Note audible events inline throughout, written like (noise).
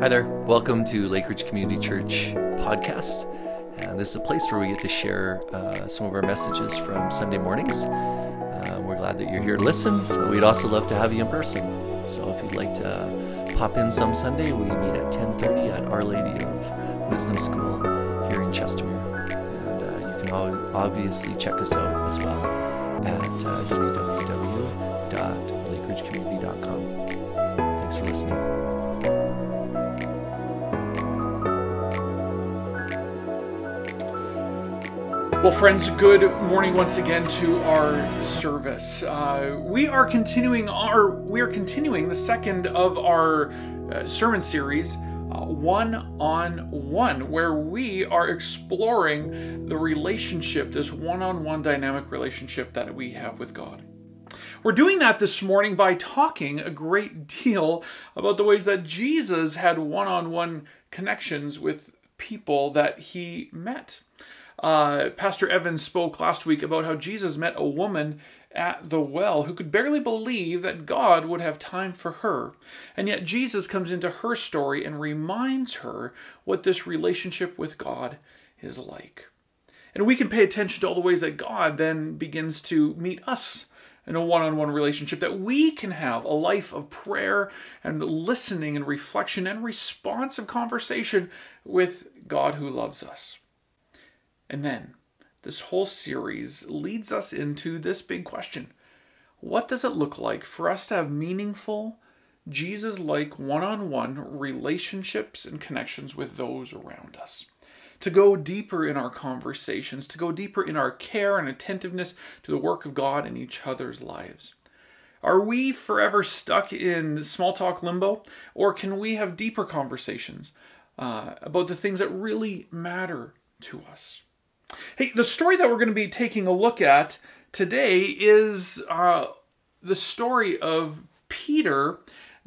Hi there. Welcome to Lake Ridge Community Church podcast. And this is a place where we get to share uh, some of our messages from Sunday mornings. Uh, we're glad that you're here to listen. We'd also love to have you in person. So if you'd like to pop in some Sunday, we meet at 10:30 at Our Lady of Wisdom School here in Chestermere. And uh, you can obviously check us out as well at uh, www.lakeridgecommunity.com. Well, friends, good morning once again to our service. Uh, we are continuing our we are continuing the second of our uh, sermon series, uh, one on one, where we are exploring the relationship, this one-on-one dynamic relationship that we have with God. We're doing that this morning by talking a great deal about the ways that Jesus had one-on-one connections with people that he met. Uh, Pastor Evans spoke last week about how Jesus met a woman at the well who could barely believe that God would have time for her. And yet Jesus comes into her story and reminds her what this relationship with God is like. And we can pay attention to all the ways that God then begins to meet us in a one on one relationship, that we can have a life of prayer and listening and reflection and responsive conversation with God who loves us. And then this whole series leads us into this big question What does it look like for us to have meaningful, Jesus like one on one relationships and connections with those around us? To go deeper in our conversations, to go deeper in our care and attentiveness to the work of God in each other's lives. Are we forever stuck in small talk limbo, or can we have deeper conversations uh, about the things that really matter to us? Hey, the story that we're going to be taking a look at today is uh, the story of Peter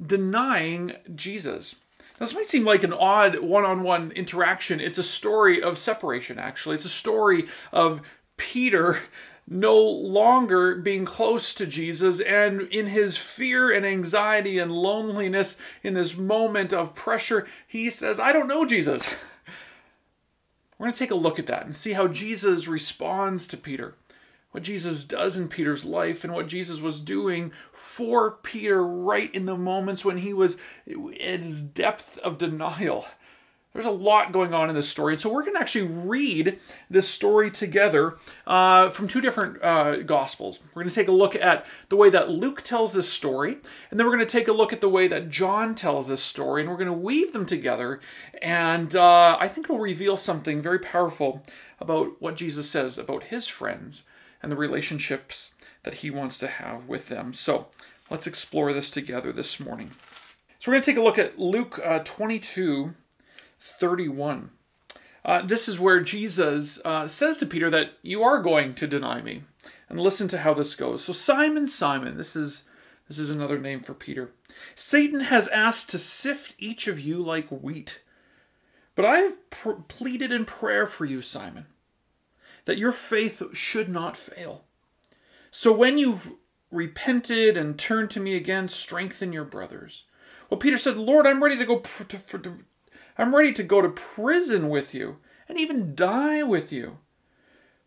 denying Jesus. Now, this might seem like an odd one on one interaction. It's a story of separation, actually. It's a story of Peter no longer being close to Jesus and in his fear and anxiety and loneliness in this moment of pressure, he says, I don't know Jesus. (laughs) We're going to take a look at that and see how Jesus responds to Peter, what Jesus does in Peter's life, and what Jesus was doing for Peter right in the moments when he was at his depth of denial. There's a lot going on in this story. And so we're going to actually read this story together uh, from two different uh, Gospels. We're going to take a look at the way that Luke tells this story, and then we're going to take a look at the way that John tells this story, and we're going to weave them together. And uh, I think it'll reveal something very powerful about what Jesus says about his friends and the relationships that he wants to have with them. So let's explore this together this morning. So we're going to take a look at Luke uh, 22 31. Uh, this is where Jesus uh, says to Peter that you are going to deny me. And listen to how this goes. So Simon, Simon, this is this is another name for Peter. Satan has asked to sift each of you like wheat. But I have pr- pleaded in prayer for you, Simon, that your faith should not fail. So when you've repented and turned to me again, strengthen your brothers. Well, Peter said, Lord, I'm ready to go pr- to, to, I'm ready to go to prison with you and even die with you.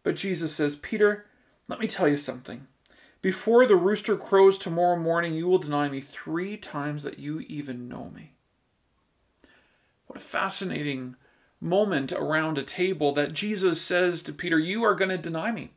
But Jesus says, Peter, let me tell you something. Before the rooster crows tomorrow morning, you will deny me three times that you even know me. What a fascinating moment around a table that Jesus says to Peter, You are going to deny me.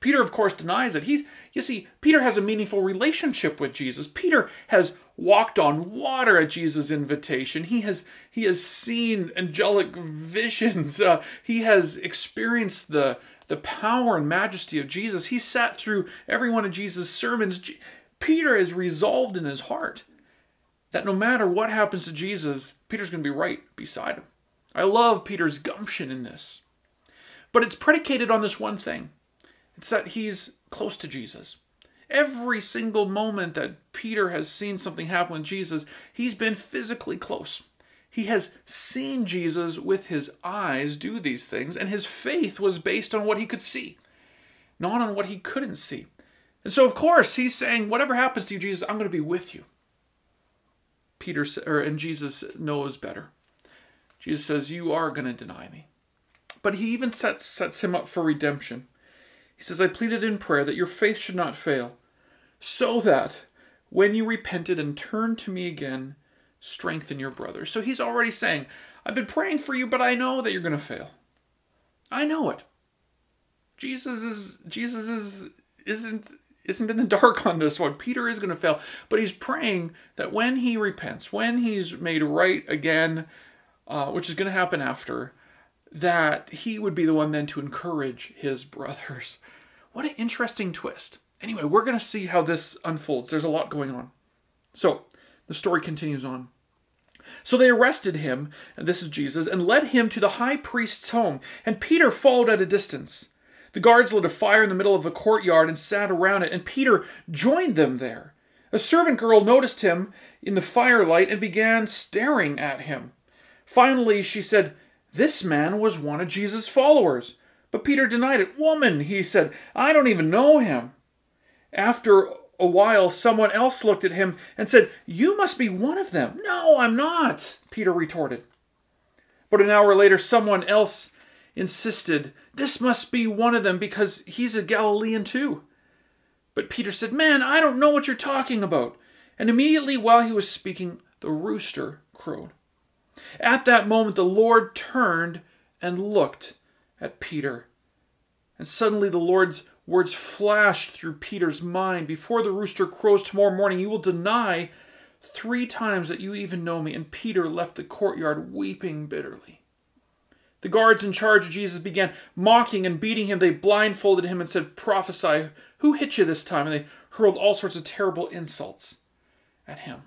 Peter, of course, denies it. He's, you see, Peter has a meaningful relationship with Jesus. Peter has walked on water at Jesus' invitation. He has he has seen angelic visions. Uh, he has experienced the the power and majesty of Jesus. He sat through every one of Jesus' sermons. Peter is resolved in his heart that no matter what happens to Jesus, Peter's going to be right beside him. I love Peter's gumption in this. But it's predicated on this one thing it's that he's close to Jesus. Every single moment that Peter has seen something happen with Jesus, he's been physically close. He has seen Jesus with his eyes do these things, and his faith was based on what he could see, not on what he couldn't see. And so, of course, he's saying, Whatever happens to you, Jesus, I'm going to be with you. Peter or and Jesus knows better. Jesus says, "You are going to deny me." But he even sets sets him up for redemption. He says, "I pleaded in prayer that your faith should not fail, so that when you repented and turned to me again, strengthen your brothers." So he's already saying, "I've been praying for you, but I know that you're going to fail. I know it." Jesus is Jesus is isn't isn't in the (laughs) dark on this one. Peter is going to fail, but he's praying that when he repents, when he's made right again, uh, which is going to happen after, that he would be the one then to encourage his brothers. What an interesting twist. Anyway, we're going to see how this unfolds. There's a lot going on. So, the story continues on. So they arrested him, and this is Jesus, and led him to the high priest's home, and Peter followed at a distance. The guards lit a fire in the middle of the courtyard and sat around it, and Peter joined them there. A servant girl noticed him in the firelight and began staring at him. Finally, she said, This man was one of Jesus' followers. But Peter denied it. Woman, he said, I don't even know him. After a while, someone else looked at him and said, You must be one of them. No, I'm not, Peter retorted. But an hour later, someone else insisted, This must be one of them because he's a Galilean too. But Peter said, Man, I don't know what you're talking about. And immediately while he was speaking, the rooster crowed. At that moment, the Lord turned and looked at Peter. And suddenly the Lord's words flashed through Peter's mind Before the rooster crows tomorrow morning, you will deny three times that you even know me. And Peter left the courtyard weeping bitterly. The guards in charge of Jesus began mocking and beating him. They blindfolded him and said, Prophesy, who hit you this time? And they hurled all sorts of terrible insults at him.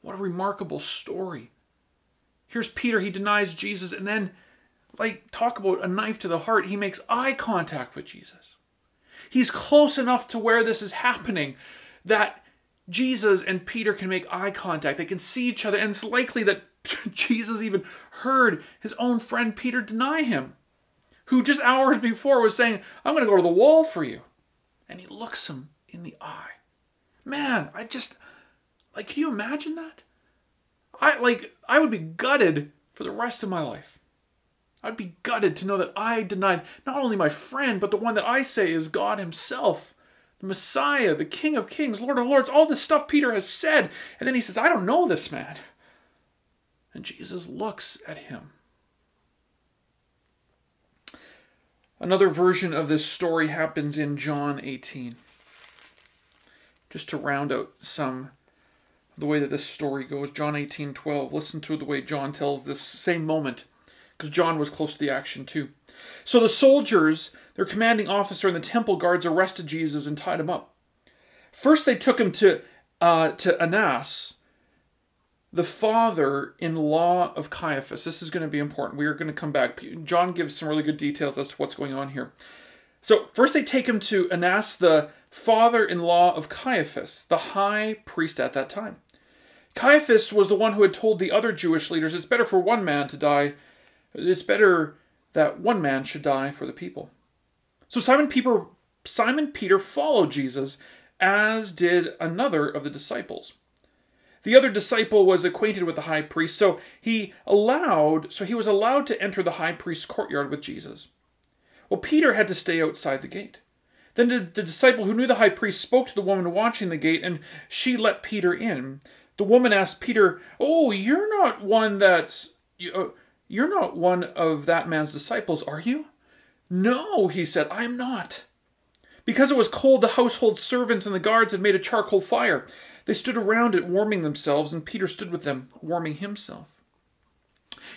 What a remarkable story. Here's Peter, he denies Jesus, and then, like, talk about a knife to the heart, he makes eye contact with Jesus. He's close enough to where this is happening that Jesus and Peter can make eye contact. They can see each other, and it's likely that (laughs) Jesus even heard his own friend Peter deny him, who just hours before was saying, I'm going to go to the wall for you. And he looks him in the eye. Man, I just, like, can you imagine that? I, like, I would be gutted for the rest of my life. I'd be gutted to know that I denied not only my friend, but the one that I say is God Himself, the Messiah, the King of Kings, Lord of Lords, all this stuff Peter has said. And then he says, I don't know this man. And Jesus looks at him. Another version of this story happens in John 18. Just to round out some the way that this story goes, John 18 12. Listen to the way John tells this same moment, because John was close to the action too. So the soldiers, their commanding officer, and the temple guards arrested Jesus and tied him up. First, they took him to uh, to Annas, the father-in-law of Caiaphas. This is going to be important. We are going to come back. John gives some really good details as to what's going on here. So first, they take him to Annas, the father-in-law of Caiaphas, the high priest at that time. Caiaphas was the one who had told the other Jewish leaders, It's better for one man to die. It's better that one man should die for the people. So Simon Peter, Simon Peter followed Jesus, as did another of the disciples. The other disciple was acquainted with the high priest, so he allowed, so he was allowed to enter the high priest's courtyard with Jesus. Well, Peter had to stay outside the gate. Then the, the disciple who knew the high priest spoke to the woman watching the gate, and she let Peter in. The woman asked Peter, "Oh, you're not one that's you, uh, you're not one of that man's disciples, are you?" "No," he said, "I am not." Because it was cold, the household servants and the guards had made a charcoal fire. They stood around it, warming themselves, and Peter stood with them, warming himself.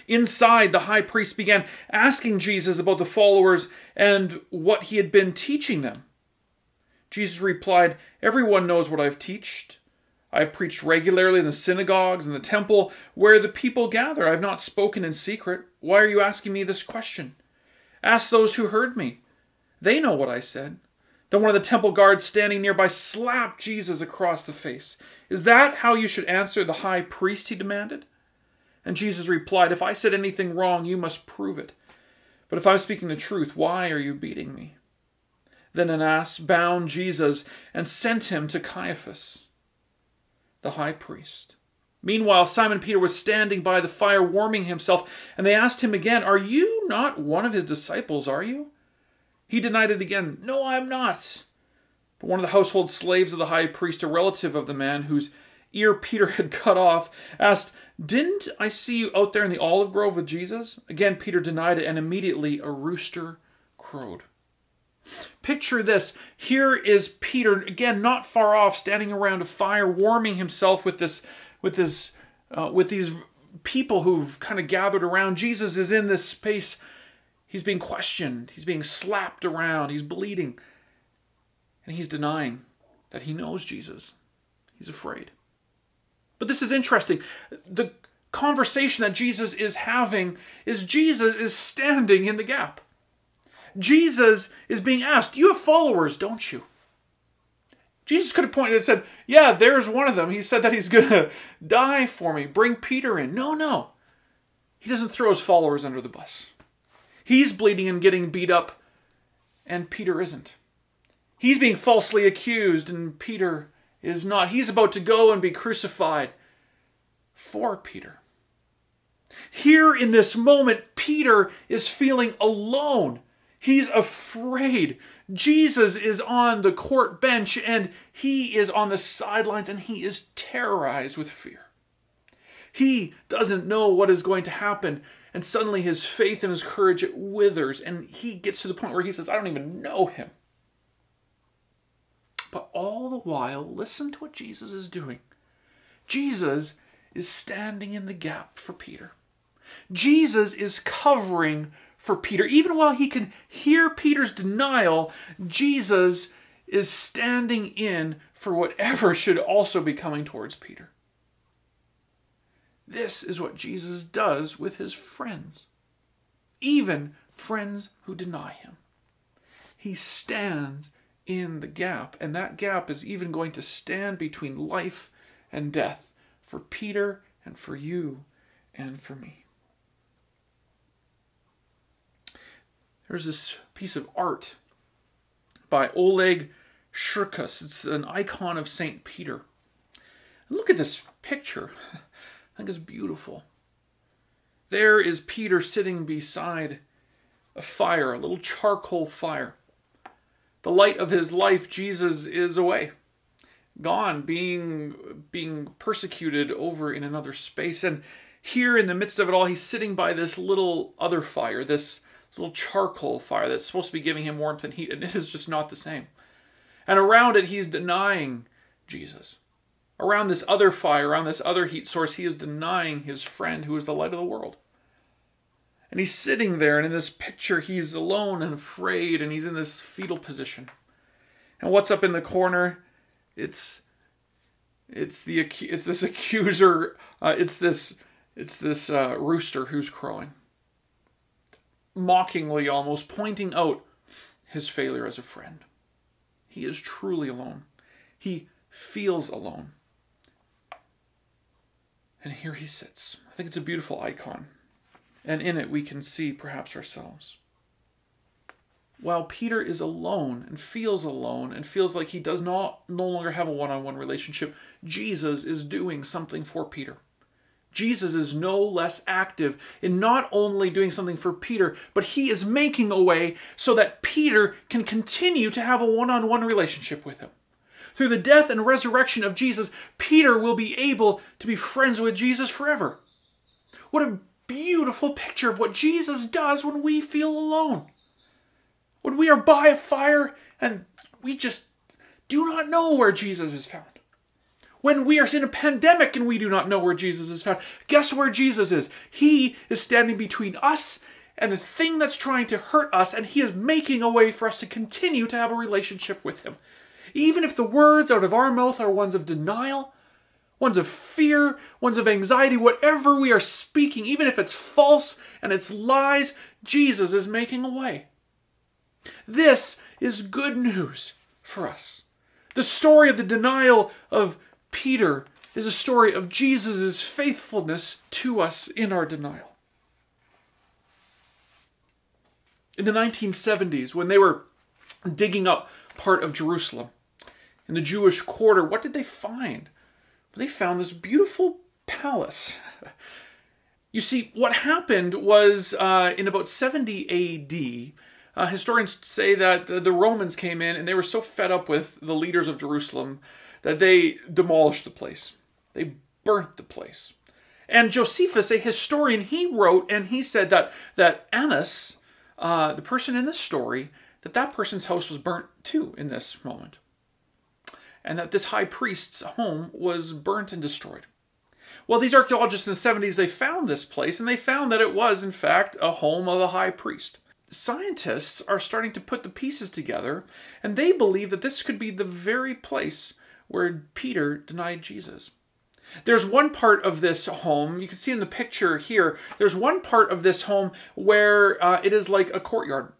Inside, the high priest began asking Jesus about the followers and what he had been teaching them. Jesus replied, Everyone knows what I've taught. I have preached regularly in the synagogues and the temple where the people gather. I have not spoken in secret. Why are you asking me this question? Ask those who heard me. They know what I said. Then one of the temple guards standing nearby slapped Jesus across the face. Is that how you should answer the high priest? he demanded. And Jesus replied, If I said anything wrong, you must prove it. But if I'm speaking the truth, why are you beating me? Then Annas bound Jesus and sent him to Caiaphas. The high priest. Meanwhile, Simon Peter was standing by the fire warming himself, and they asked him again, Are you not one of his disciples, are you? He denied it again, No, I am not. But one of the household slaves of the high priest, a relative of the man whose ear Peter (laughs) had cut off, asked, Didn't I see you out there in the olive grove with Jesus? Again, Peter denied it, and immediately a rooster crowed. Picture this. Here is Peter, again, not far off, standing around a fire, warming himself with this, with this, uh, with these people who've kind of gathered around. Jesus is in this space. He's being questioned. He's being slapped around. He's bleeding. And he's denying that he knows Jesus. He's afraid. But this is interesting. The conversation that Jesus is having is Jesus is standing in the gap. Jesus is being asked, You have followers, don't you? Jesus could have pointed and said, Yeah, there's one of them. He said that he's going (laughs) to die for me. Bring Peter in. No, no. He doesn't throw his followers under the bus. He's bleeding and getting beat up, and Peter isn't. He's being falsely accused, and Peter is not. He's about to go and be crucified for Peter. Here in this moment, Peter is feeling alone. He's afraid. Jesus is on the court bench and he is on the sidelines and he is terrorized with fear. He doesn't know what is going to happen, and suddenly his faith and his courage it withers, and he gets to the point where he says, I don't even know him. But all the while, listen to what Jesus is doing. Jesus is standing in the gap for Peter. Jesus is covering for Peter. Even while he can hear Peter's denial, Jesus is standing in for whatever (laughs) should also be coming towards Peter. This is what Jesus does with his friends, even friends who deny him. He stands in the gap, and that gap is even going to stand between life and death for Peter and for you and for me. There's this piece of art by Oleg Shirkus. It's an icon of St. Peter. And look at this picture. (laughs) I think it's beautiful. There is Peter sitting beside a fire, a little charcoal fire the light of his life, Jesus is away, gone, being being persecuted over in another space. And here in the midst of it all, he's sitting by this little other fire, this little charcoal fire that's supposed to be giving him warmth and heat, and it is just not the same. And around it, he's denying Jesus. Around this other fire, around this other heat source, he is denying his friend who is the light of the world. And he's sitting there, and in this picture, he's alone and afraid, and he's in this fetal position. And what's up in the corner? It's it's the it's this accuser. Uh, it's this it's this uh, rooster who's crowing, mockingly, almost pointing out his failure as a friend. He is truly alone. He feels alone. And here he sits. I think it's a beautiful icon and in it we can see perhaps ourselves. While Peter is alone and feels alone and feels like he does not no longer have a one-on-one relationship, Jesus is doing something for Peter. Jesus is no less active in not only doing something for Peter, but he is making a way so that Peter can continue to have a one on one relationship with him. Through the death and resurrection of Jesus, Peter will be able to be friends with Jesus forever. What a beautiful picture of what Jesus does when we feel alone. When we are by a fire and we just do not know where Jesus is found. When we are in a pandemic and we do not know where Jesus is found, guess where Jesus is? He is standing between us and the thing that's trying to hurt us, and He is making a way for us to continue to have a relationship with Him. Even if the words out of our mouth are ones of denial, ones of fear, ones of anxiety, whatever we are speaking, even if it's false and it's lies, Jesus is making a way. This is good news for us. The story of the denial of Peter is a story of Jesus' faithfulness to us in our denial. In the 1970s, when they were digging up part of Jerusalem in the Jewish quarter, what did they find? They found this beautiful palace. (laughs) You see, what happened was uh, in about 70 AD, uh, historians say that the Romans came in and they were so fed up with the leaders of Jerusalem that they demolished the place. They burnt the place. And Josephus, a historian, he wrote and he said that that Annas, uh, the person in this story, that that person's house was burnt too in this moment, and that this high priest's home was burnt and destroyed. Well, these archaeologists in the 70s they found this place and they found that it was in fact a home of a high priest. Scientists are starting to put the pieces together and they believe that this could be the very place where Peter denied Jesus. There's one part of this home, you can see in the picture here, there's one part of this home where uh, it is like a courtyard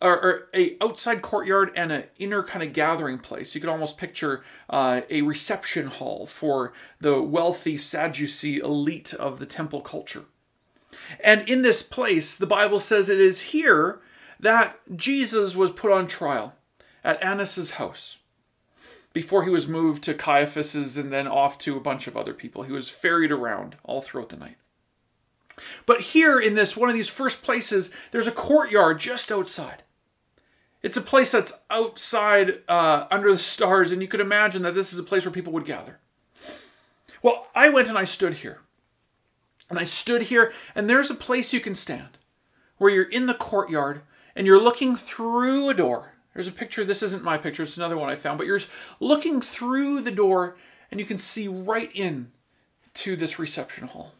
or, or, a outside courtyard and an inner kind of gathering place. You could almost picture uh, a reception hall for the wealthy Sadducee elite of the temple culture. And in this place, the Bible says it is here that Jesus was put on trial at Annas's house before he was moved to Caiaphas's and then off to a bunch of other people. He was ferried around all throughout the night. But here in this one of these first places, there's a courtyard just outside. It's a place that's outside uh, under the stars, and you could imagine that this is a place where people would gather. Well, I went and I stood here. And I stood here, and there's a place you can stand where you're in the courtyard and you're looking through a door. There's a picture, this isn't my picture, it's another one I found, but you're looking through the door and you can see right in to this reception hall,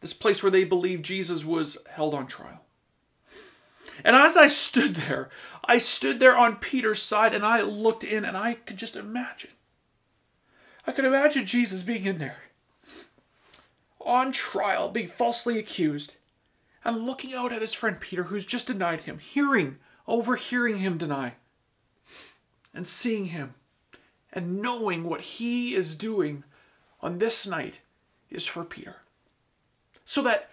this place where they believe Jesus was held on trial. And as I stood there, I stood there on Peter's side and I looked in and I could just imagine. I could imagine Jesus being in there, on trial, being falsely accused, and looking out at his friend Peter, who's just denied him, hearing, overhearing him deny, and seeing him, and knowing what he is doing on this night is for Peter. So that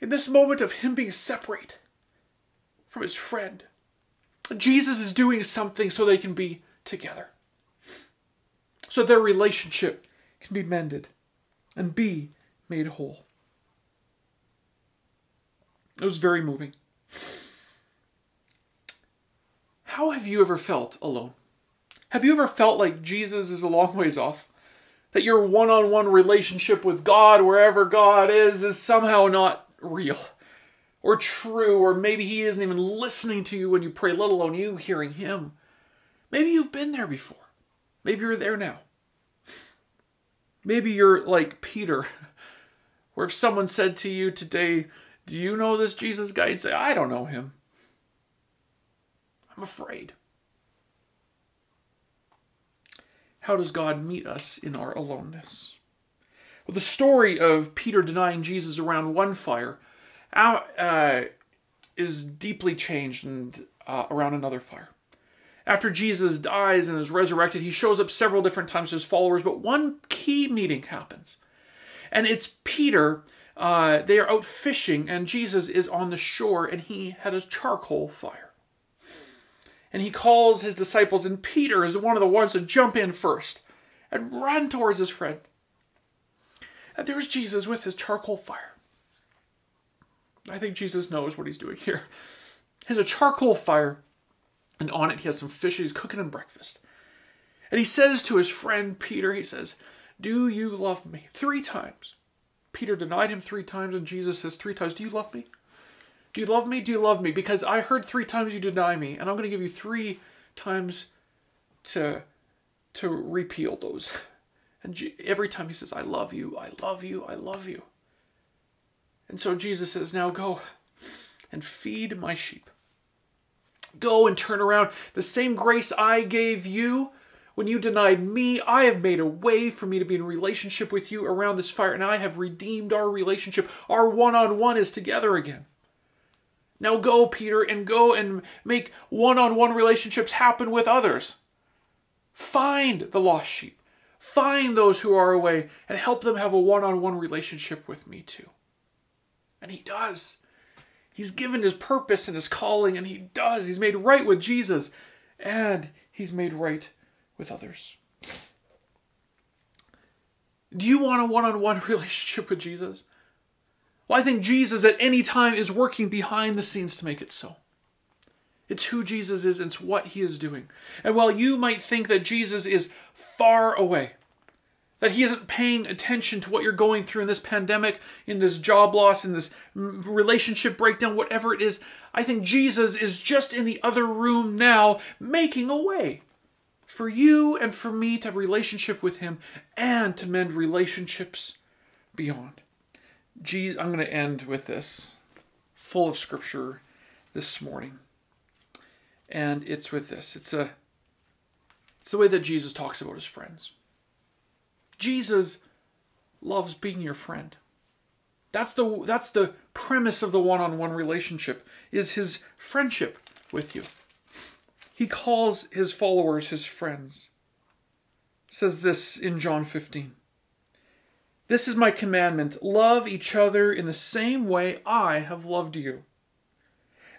in this moment of him being separate, from his friend. Jesus is doing something so they can be together. So their relationship can be mended and be made whole. It was very moving. How have you ever felt alone? Have you ever felt like Jesus is a long ways off? That your one on one relationship with God, wherever God is, is somehow not real? or true, or maybe he isn't even listening to you when you pray, let alone you hearing him. Maybe you've been there before. Maybe you're there now. Maybe you're like Peter, (laughs) where if someone said to you today, Do you know this Jesus guy? You'd say, I don't know him. I'm afraid. How does God meet us in our aloneness? Well, the story of Peter denying Jesus around one fire uh, is deeply changed and uh, around another fire. After Jesus dies and is resurrected, he shows up several different times to his followers, but one key meeting happens. And it's Peter. Uh, they are out fishing, and Jesus is on the shore, and he had a charcoal fire. And he calls his disciples, and Peter is one of the ones to jump in first and run towards his friend. And there's Jesus with his charcoal fire. I think Jesus knows what he's doing here. He has a charcoal fire, and on it he has some fish he's cooking him breakfast. And he says to his friend Peter, he says, Do you love me? Three times. Peter denied him three times, and Jesus says three times, Do you love me? Do you love me? Do you love me? Because I heard three times you deny me, and I'm going to give you three times to to repeal those. And every time he says, I love you, I love you, I love you. And so Jesus says, Now go and feed my sheep. Go and turn around. The same grace I gave you when you denied me, I have made a way for me to be in relationship with you around this fire, and I have redeemed our relationship. Our one on one is together again. Now go, Peter, and go and make one on one relationships happen with others. Find the lost sheep, find those who are away, and help them have a one on one relationship with me too. And he does. He's given his purpose and his calling, and he does. He's made right with Jesus, and he's made right with others. Do you want a one on one relationship with Jesus? Well, I think Jesus at any time is working behind the scenes to make it so. It's who Jesus is, and it's what he is doing. And while you might think that Jesus is far away, that he isn't paying attention to what you're going through in this pandemic, in this job loss, in this relationship breakdown, whatever it is, I think Jesus is just in the other room now making a way for you and for me to have relationship with him and to mend relationships beyond. Jesus, I'm going to end with this full of scripture this morning. And it's with this. It's a it's the way that Jesus talks about his friends. Jesus loves being your friend. That's the that's the premise of the one-on-one relationship is his friendship with you. He calls his followers his friends. says this in John 15. This is my commandment love each other in the same way I have loved you.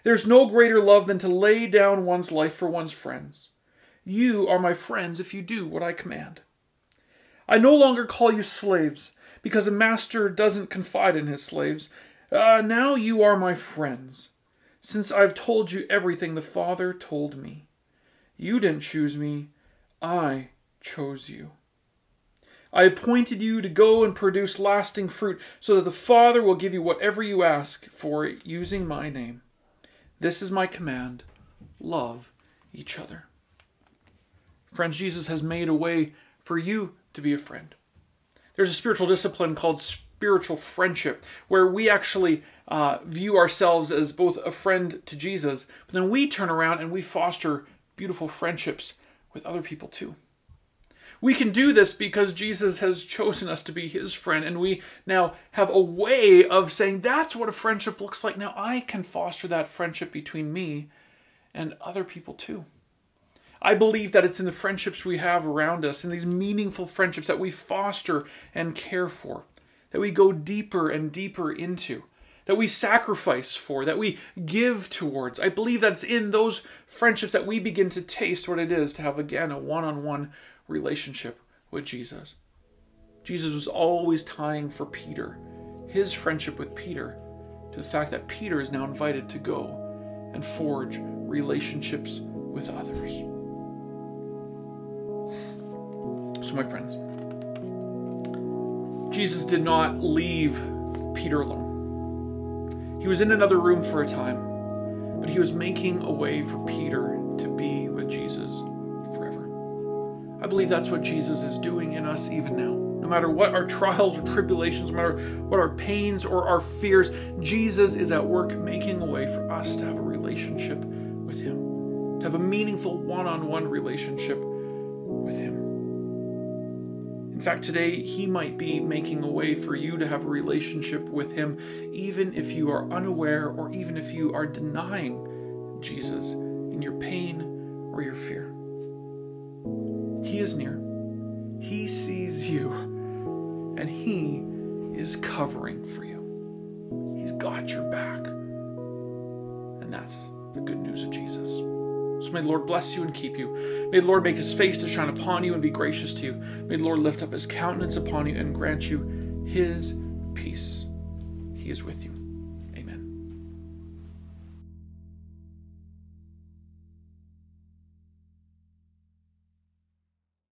There's no greater love than to lay down one's life for one's friends. You are my friends if you do what I command. I no longer call you slaves, because a master doesn't confide in his slaves. Uh, now you are my friends, since I've told you everything the Father told me. You didn't choose me, I chose you. I appointed you to go and produce lasting fruit, so that the Father will give you whatever you ask for using my name. This is my command love each other. Friends, Jesus has made a way for you to be a friend. There's a spiritual discipline called spiritual friendship, where we actually uh, view ourselves as both a friend to Jesus, but then we turn around and we foster beautiful friendships with other people too. We can do this because Jesus has chosen us to be his friend, and we now have a way of saying that's what a friendship looks like. Now I can foster that friendship between me and other people too. I believe that it's in the friendships we have around us, in these meaningful friendships that we foster and care for, that we go deeper and deeper into, that we sacrifice for, that we give towards. I believe that it's in those friendships that we begin to taste what it is to have, again, a one on one relationship with Jesus. Jesus was always tying for Peter, his friendship with Peter, to the fact that Peter is now invited to go and forge relationships with others. So, my friends, Jesus did not leave Peter alone. He was in another room for a time, but he was making a way for Peter believe that's what Jesus is doing in us even now. No matter what our trials or tribulations, no matter what our pains or our fears, Jesus is at work making a way for us to have a relationship with Him, to have a meaningful one on one relationship with Him. In fact, today he might be making a way for you to have a relationship with him, even if you are unaware or even if you are denying Jesus in your pain or your fear. He is near, he sees you, and he is covering for you. He's got your back. And that's the good news of Jesus. So may the Lord bless you and keep you. May the Lord make his face to shine upon you and be gracious to you. May the Lord lift up his countenance upon you and grant you his peace. He is with you.